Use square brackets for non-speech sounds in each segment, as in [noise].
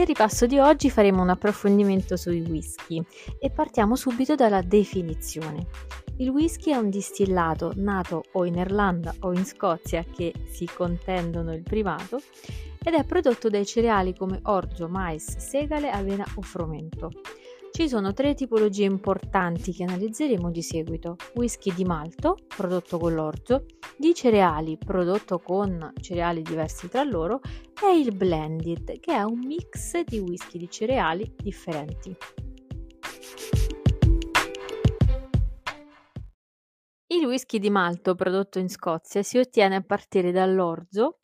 Nel ripasso di oggi faremo un approfondimento sui whisky e partiamo subito dalla definizione. Il whisky è un distillato nato o in Irlanda o in Scozia che si contendono il primato ed è prodotto dai cereali come orzo, mais, segale, avena o frumento. Ci sono tre tipologie importanti che analizzeremo di seguito. Whisky di malto, prodotto con l'orzo, di cereali, prodotto con cereali diversi tra loro, e il blended, che è un mix di whisky di cereali differenti. Il whisky di malto prodotto in Scozia si ottiene a partire dall'orzo,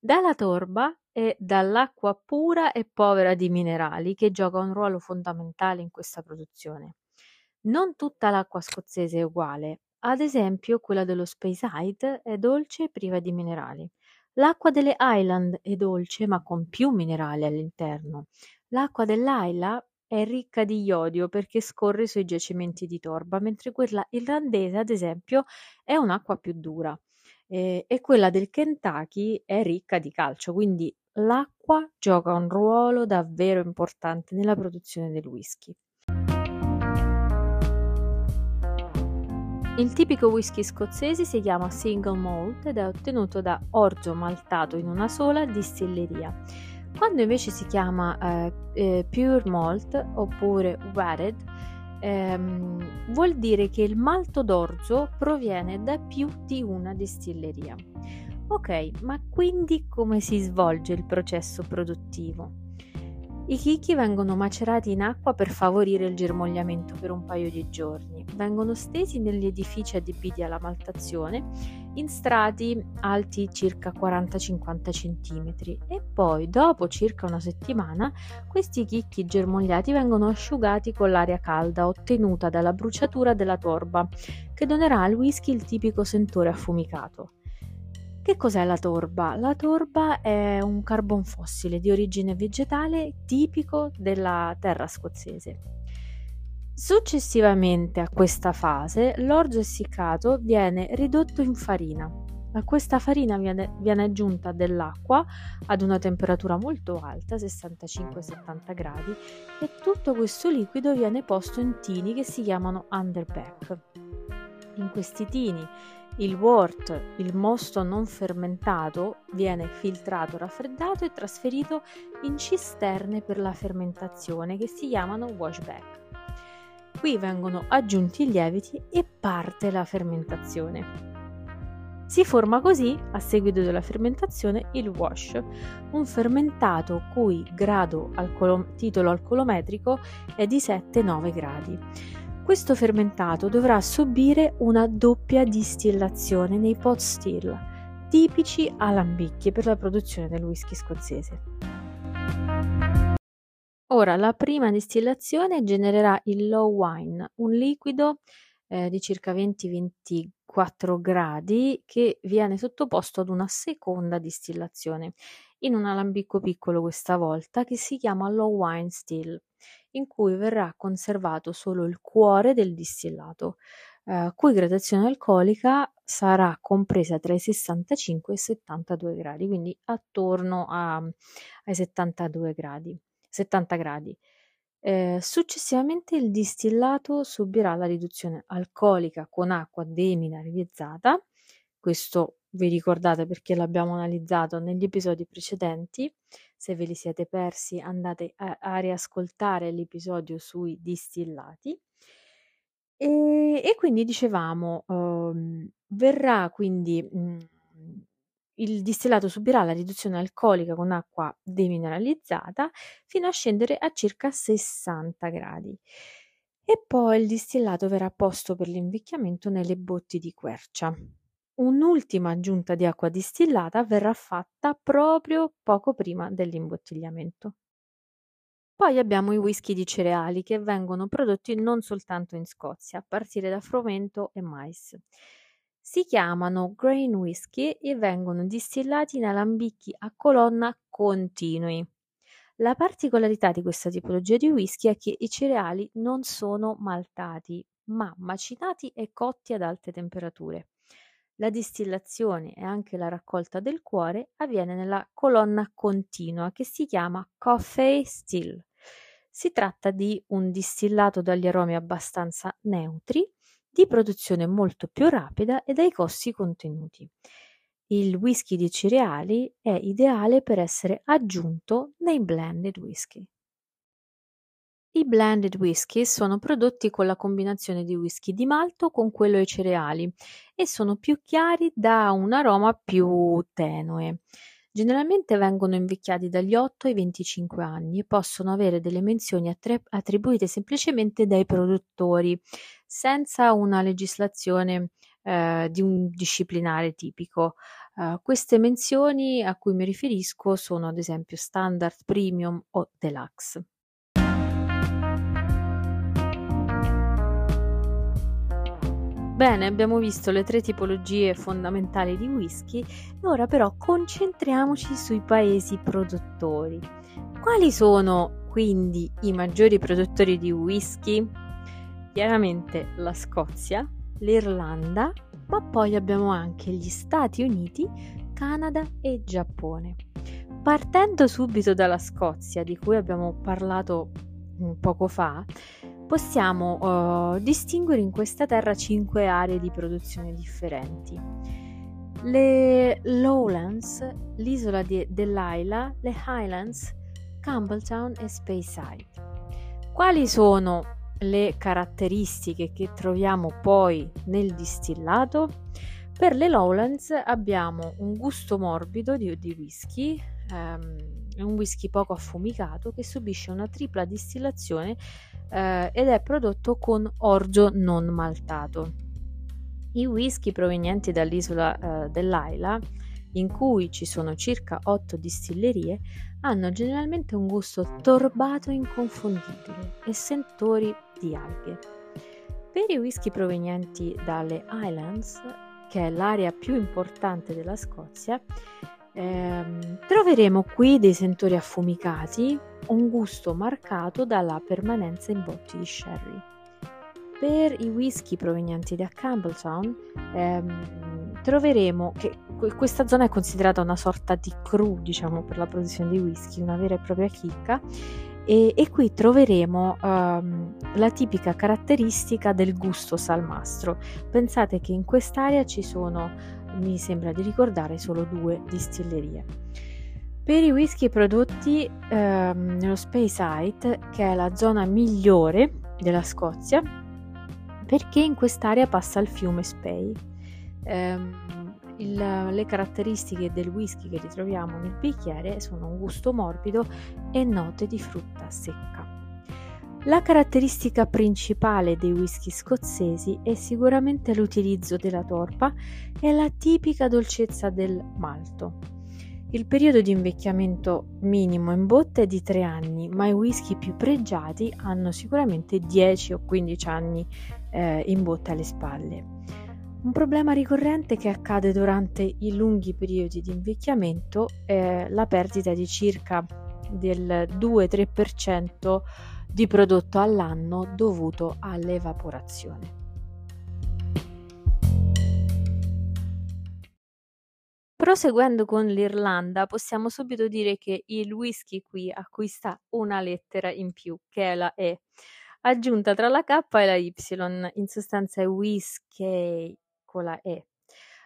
dalla torba e dall'acqua pura e povera di minerali che gioca un ruolo fondamentale in questa produzione. Non tutta l'acqua scozzese è uguale, ad esempio quella dello Speyside è dolce e priva di minerali. L'acqua delle Highland è dolce ma con più minerali all'interno. L'acqua dell'Aila è ricca di iodio perché scorre sui giacimenti di torba, mentre quella irlandese, ad esempio, è un'acqua più dura. Eh, e quella del Kentucky è ricca di calcio, quindi L'acqua gioca un ruolo davvero importante nella produzione del whisky. Il tipico whisky scozzese si chiama single malt ed è ottenuto da orzo maltato in una sola distilleria. Quando invece si chiama eh, eh, pure malt oppure wetted, ehm, vuol dire che il malto d'orzo proviene da più di una distilleria. Ok, ma quindi come si svolge il processo produttivo? I chicchi vengono macerati in acqua per favorire il germogliamento per un paio di giorni. Vengono stesi negli edifici adibiti alla maltazione in strati alti circa 40-50 cm e poi dopo circa una settimana questi chicchi germogliati vengono asciugati con l'aria calda ottenuta dalla bruciatura della torba che donerà al whisky il tipico sentore affumicato. Che cos'è la torba? La torba è un carbon fossile di origine vegetale tipico della terra scozzese. Successivamente a questa fase, l'orzo essiccato viene ridotto in farina. A questa farina viene, viene aggiunta dell'acqua ad una temperatura molto alta, 65-70 gradi, e tutto questo liquido viene posto in tini che si chiamano underback. In questi tini il wort, il mosto non fermentato, viene filtrato, raffreddato e trasferito in cisterne per la fermentazione che si chiamano washback. Qui vengono aggiunti i lieviti e parte la fermentazione. Si forma così, a seguito della fermentazione, il wash, un fermentato cui grado alcolo- titolo alcolometrico è di 7-9 gradi. Questo fermentato dovrà subire una doppia distillazione nei pot still, tipici alambicchi per la produzione del whisky scozzese. Ora, la prima distillazione genererà il low wine, un liquido eh, di circa 20-24 gradi che viene sottoposto ad una seconda distillazione in un alambicco piccolo questa volta che si chiama low wine still in cui verrà conservato solo il cuore del distillato, eh, cui gradazione alcolica sarà compresa tra i 65 e i 72 gradi, quindi attorno a, ai 72 gradi, 70 gradi. Eh, successivamente il distillato subirà la riduzione alcolica con acqua demineralizzata, questo vi ricordate perché l'abbiamo analizzato negli episodi precedenti, se ve li siete persi andate a, a riascoltare l'episodio sui distillati. E, e quindi dicevamo, um, verrà quindi mh, mhmm, il distillato subirà la riduzione alcolica con acqua demineralizzata fino a scendere a circa 60 gradi. E poi il distillato verrà posto per l'invecchiamento nelle botti di quercia. Un'ultima aggiunta di acqua distillata verrà fatta proprio poco prima dell'imbottigliamento. Poi abbiamo i whisky di cereali che vengono prodotti non soltanto in Scozia, a partire da frumento e mais. Si chiamano grain whisky e vengono distillati in alambicchi a colonna continui. La particolarità di questa tipologia di whisky è che i cereali non sono maltati, ma macinati e cotti ad alte temperature. La distillazione e anche la raccolta del cuore avviene nella colonna continua che si chiama coffee still. Si tratta di un distillato dagli aromi abbastanza neutri, di produzione molto più rapida e dai costi contenuti. Il whisky di cereali è ideale per essere aggiunto nei blended whisky. I blended whisky sono prodotti con la combinazione di whisky di malto con quello ai cereali e sono più chiari da un aroma più tenue. Generalmente vengono invecchiati dagli 8 ai 25 anni e possono avere delle menzioni attribuite semplicemente dai produttori, senza una legislazione eh, di un disciplinare tipico. Uh, queste menzioni a cui mi riferisco sono ad esempio standard, premium o deluxe. Bene, abbiamo visto le tre tipologie fondamentali di whisky, ora però concentriamoci sui paesi produttori. Quali sono quindi i maggiori produttori di whisky? Chiaramente la Scozia, l'Irlanda, ma poi abbiamo anche gli Stati Uniti, Canada e Giappone. Partendo subito dalla Scozia, di cui abbiamo parlato poco fa, possiamo uh, distinguere in questa terra cinque aree di produzione differenti. Le Lowlands, l'isola di dell'Isla, le Highlands, Campbelltown e Speyside. Quali sono le caratteristiche che troviamo poi nel distillato? Per le Lowlands abbiamo un gusto morbido di, di whisky, um, un whisky poco affumicato che subisce una tripla distillazione eh, ed è prodotto con orzo non maltato. I whisky provenienti dall'isola eh, dell'Aila, in cui ci sono circa 8 distillerie, hanno generalmente un gusto torbato e inconfondibile e sentori di alghe. Per i whisky provenienti dalle Highlands, che è l'area più importante della Scozia, ehm, troveremo qui dei sentori affumicati, un gusto marcato dalla permanenza in botti di sherry. Per i whisky provenienti da Campbelltown ehm, troveremo che questa zona è considerata una sorta di cru, diciamo, per la produzione di whisky, una vera e propria chicca. E, e qui troveremo um, la tipica caratteristica del gusto salmastro. Pensate che in quest'area ci sono, mi sembra di ricordare, solo due distillerie. Per i whisky prodotti ehm, nello Speyside, che è la zona migliore della Scozia, perché in quest'area passa il fiume Spey. Eh, il, le caratteristiche del whisky che ritroviamo nel bicchiere sono un gusto morbido e note di frutta secca. La caratteristica principale dei whisky scozzesi è sicuramente l'utilizzo della torpa e la tipica dolcezza del malto. Il periodo di invecchiamento minimo in botte è di 3 anni, ma i whisky più pregiati hanno sicuramente 10 o 15 anni eh, in botte alle spalle. Un problema ricorrente che accade durante i lunghi periodi di invecchiamento è la perdita di circa del 2-3% di prodotto all'anno dovuto all'evaporazione. Proseguendo con l'Irlanda, possiamo subito dire che il whisky qui acquista una lettera in più, che è la E, aggiunta tra la K e la Y, in sostanza è whisky con la E.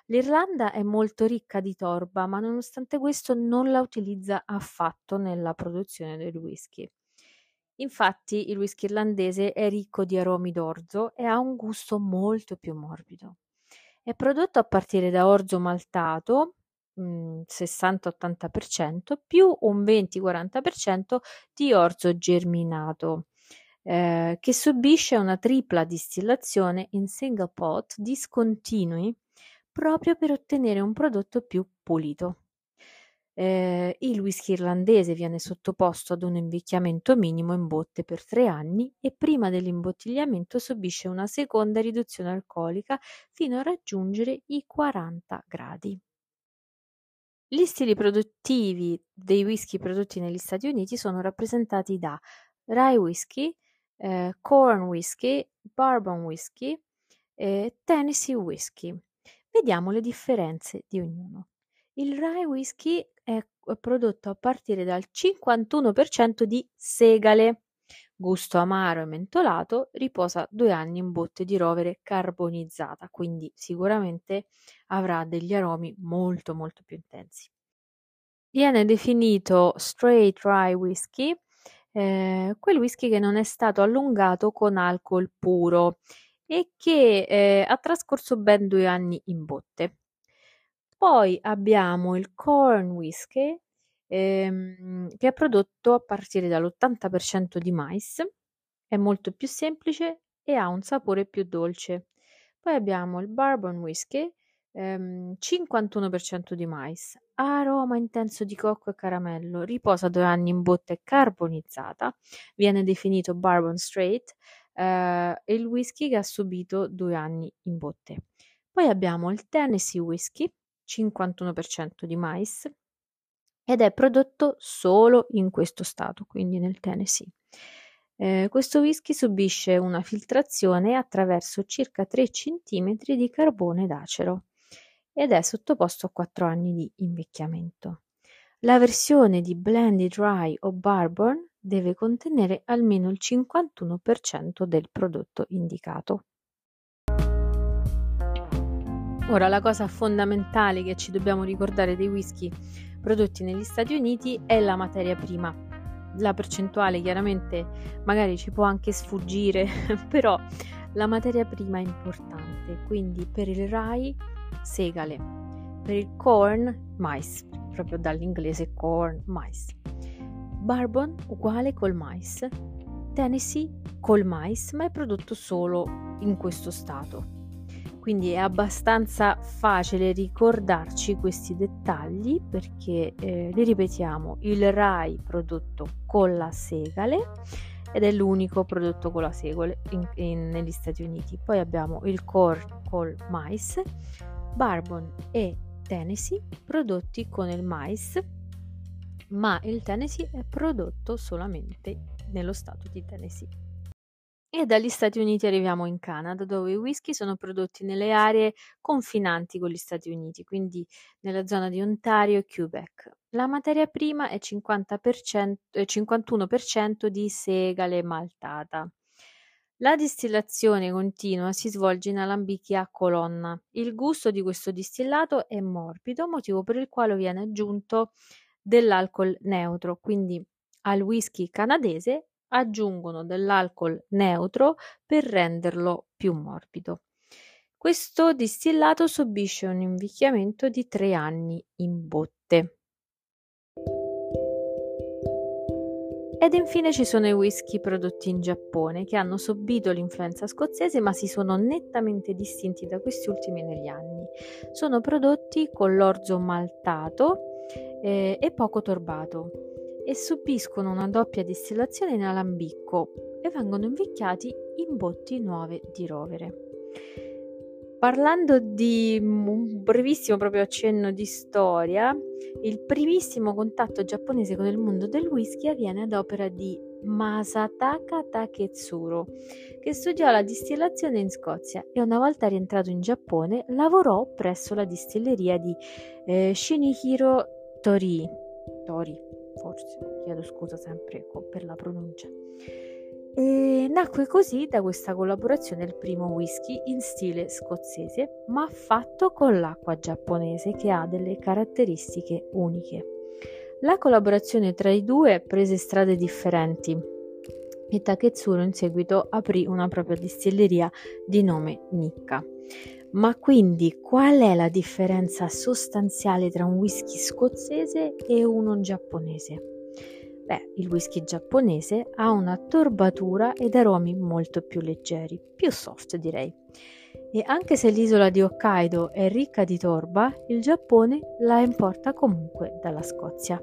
L'Irlanda è molto ricca di torba, ma nonostante questo non la utilizza affatto nella produzione del whisky. Infatti il whisky irlandese è ricco di aromi d'orzo e ha un gusto molto più morbido. È prodotto a partire da orzo maltato, 60-80% più un 20-40% di orzo germinato eh, che subisce una tripla distillazione in single pot discontinui proprio per ottenere un prodotto più pulito. Eh, il whisky irlandese viene sottoposto ad un invecchiamento minimo in botte per tre anni e prima dell'imbottigliamento subisce una seconda riduzione alcolica fino a raggiungere i 40 gradi. Gli stili produttivi dei whisky prodotti negli Stati Uniti sono rappresentati da rye whisky, eh, corn whisky, bourbon whisky e Tennessee whisky. Vediamo le differenze di ognuno. Il rye whisky è prodotto a partire dal 51% di segale, gusto amaro e mentolato, riposa due anni in botte di rovere carbonizzata, quindi sicuramente avrà degli aromi molto molto più intensi. Viene definito straight rye whisky, eh, quel whisky che non è stato allungato con alcol puro e che eh, ha trascorso ben due anni in botte. Poi abbiamo il corn whisky, ehm, che è prodotto a partire dall'80% di mais, è molto più semplice e ha un sapore più dolce. Poi abbiamo il bourbon whisky, ehm, 51% di mais, aroma intenso di cocco e caramello, riposa due anni in botte carbonizzata, viene definito bourbon straight, eh, è il whisky che ha subito due anni in botte. Poi abbiamo il Tennessee whisky, 51% di mais ed è prodotto solo in questo stato, quindi nel Tennessee. Eh, questo whisky subisce una filtrazione attraverso circa 3 cm di carbone d'acero ed è sottoposto a 4 anni di invecchiamento. La versione di blended rye o bourbon deve contenere almeno il 51% del prodotto indicato. Ora, la cosa fondamentale che ci dobbiamo ricordare dei whisky prodotti negli Stati Uniti è la materia prima. La percentuale chiaramente magari ci può anche sfuggire, [laughs] però la materia prima è importante. Quindi per il rye segale, per il corn mais, proprio dall'inglese corn mais. Bourbon uguale col mais. Tennessee col mais, ma è prodotto solo in questo stato quindi è abbastanza facile ricordarci questi dettagli perché eh, li ripetiamo. Il RAI prodotto con la segale ed è l'unico prodotto con la segale in, in, negli Stati Uniti. Poi abbiamo il corn col mais bourbon e Tennessee prodotti con il mais ma il Tennessee è prodotto solamente nello stato di Tennessee e dagli Stati Uniti arriviamo in Canada, dove i whisky sono prodotti nelle aree confinanti con gli Stati Uniti, quindi nella zona di Ontario e Quebec. La materia prima è 50%, eh, 51% di segale maltata. La distillazione continua si svolge in alambichi a colonna. Il gusto di questo distillato è morbido, motivo per il quale viene aggiunto dell'alcol neutro, quindi al whisky canadese aggiungono dell'alcol neutro per renderlo più morbido. Questo distillato subisce un invecchiamento di tre anni in botte. Ed infine ci sono i whisky prodotti in Giappone che hanno subito l'influenza scozzese ma si sono nettamente distinti da questi ultimi negli anni. Sono prodotti con l'orzo maltato eh, e poco torbato e subiscono una doppia distillazione in alambicco e vengono invecchiati in botti nuove di rovere. Parlando di un brevissimo proprio accenno di storia, il primissimo contatto giapponese con il mondo del whisky avviene ad opera di Masataka Taketsuro, che studiò la distillazione in Scozia e una volta rientrato in Giappone lavorò presso la distilleria di eh, Shinihiro Tori, Tori forse, chiedo scusa sempre per la pronuncia. E nacque così da questa collaborazione il primo whisky in stile scozzese, ma fatto con l'acqua giapponese che ha delle caratteristiche uniche. La collaborazione tra i due prese strade differenti e Taketsuro in seguito aprì una propria distilleria di nome Nikka. Ma quindi qual è la differenza sostanziale tra un whisky scozzese e uno giapponese? Beh, il whisky giapponese ha una torbatura ed aromi molto più leggeri, più soft direi. E anche se l'isola di Hokkaido è ricca di torba, il Giappone la importa comunque dalla Scozia.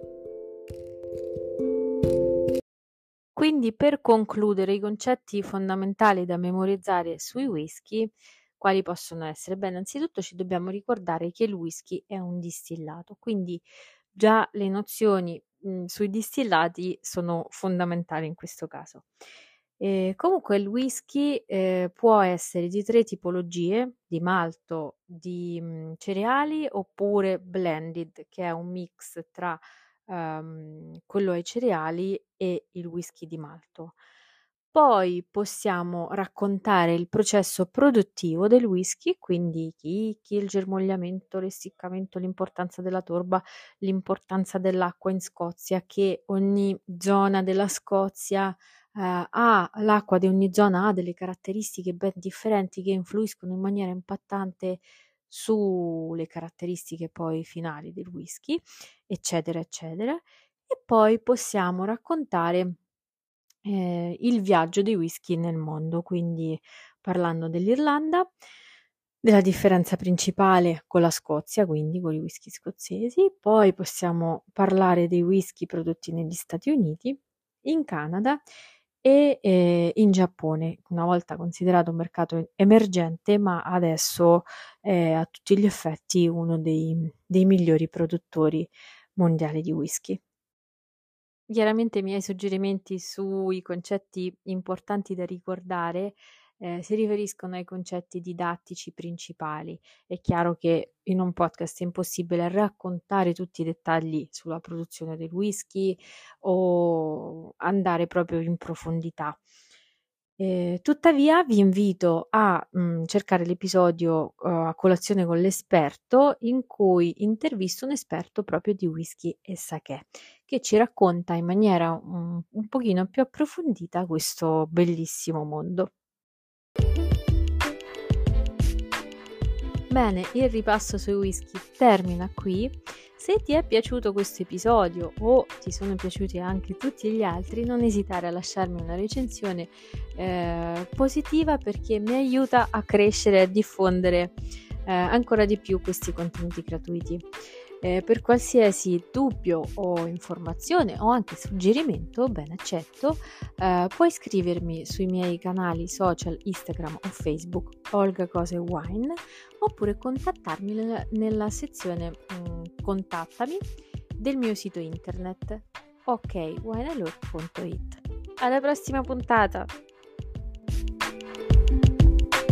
Quindi per concludere i concetti fondamentali da memorizzare sui whisky, quali possono essere? Beh, innanzitutto ci dobbiamo ricordare che il whisky è un distillato, quindi già le nozioni mh, sui distillati sono fondamentali in questo caso. E comunque il whisky eh, può essere di tre tipologie, di malto, di mh, mm, cereali oppure blended, che è un mix tra um, quello ai cereali e il whisky di malto. Poi possiamo raccontare il processo produttivo del whisky, quindi i chicchi, il germogliamento, l'essiccamento, l'importanza della torba, l'importanza dell'acqua in Scozia, che ogni zona della Scozia eh, ha, l'acqua di ogni zona ha delle caratteristiche ben differenti che influiscono in maniera impattante sulle caratteristiche poi finali del whisky, eccetera, eccetera. E poi possiamo raccontare eh, il viaggio dei whisky nel mondo, quindi parlando dell'Irlanda, della differenza principale con la Scozia, quindi con i whisky scozzesi, poi possiamo parlare dei whisky prodotti negli Stati Uniti, in Canada e eh, in Giappone, una volta considerato un mercato emergente, ma adesso è a tutti gli effetti uno dei, dei migliori produttori mondiali di whisky. Chiaramente i miei suggerimenti sui concetti importanti da ricordare eh, si riferiscono ai concetti didattici principali. È chiaro che in un podcast è impossibile raccontare tutti i dettagli sulla produzione del whisky o andare proprio in profondità. Eh, tuttavia vi invito a mh, mm, cercare l'episodio uh, a colazione con l'esperto in cui intervisto un esperto proprio di whisky e sake che ci racconta in maniera un, un pochino più approfondita questo bellissimo mondo. Bene, il ripasso sui whisky termina qui. Se ti è piaciuto questo episodio o ti sono piaciuti anche tutti gli altri, non esitare a lasciarmi una recensione eh, positiva perché mi aiuta a crescere e a diffondere eh, ancora di più questi contenuti gratuiti. Eh, per qualsiasi dubbio o informazione o anche suggerimento, ben accetto, eh, puoi scrivermi sui miei canali social Instagram o Facebook Olga Cose Wine oppure contattarmi nella, sezione mh, mm, Contattami del mio sito internet okwinealert.it. Alla prossima puntata!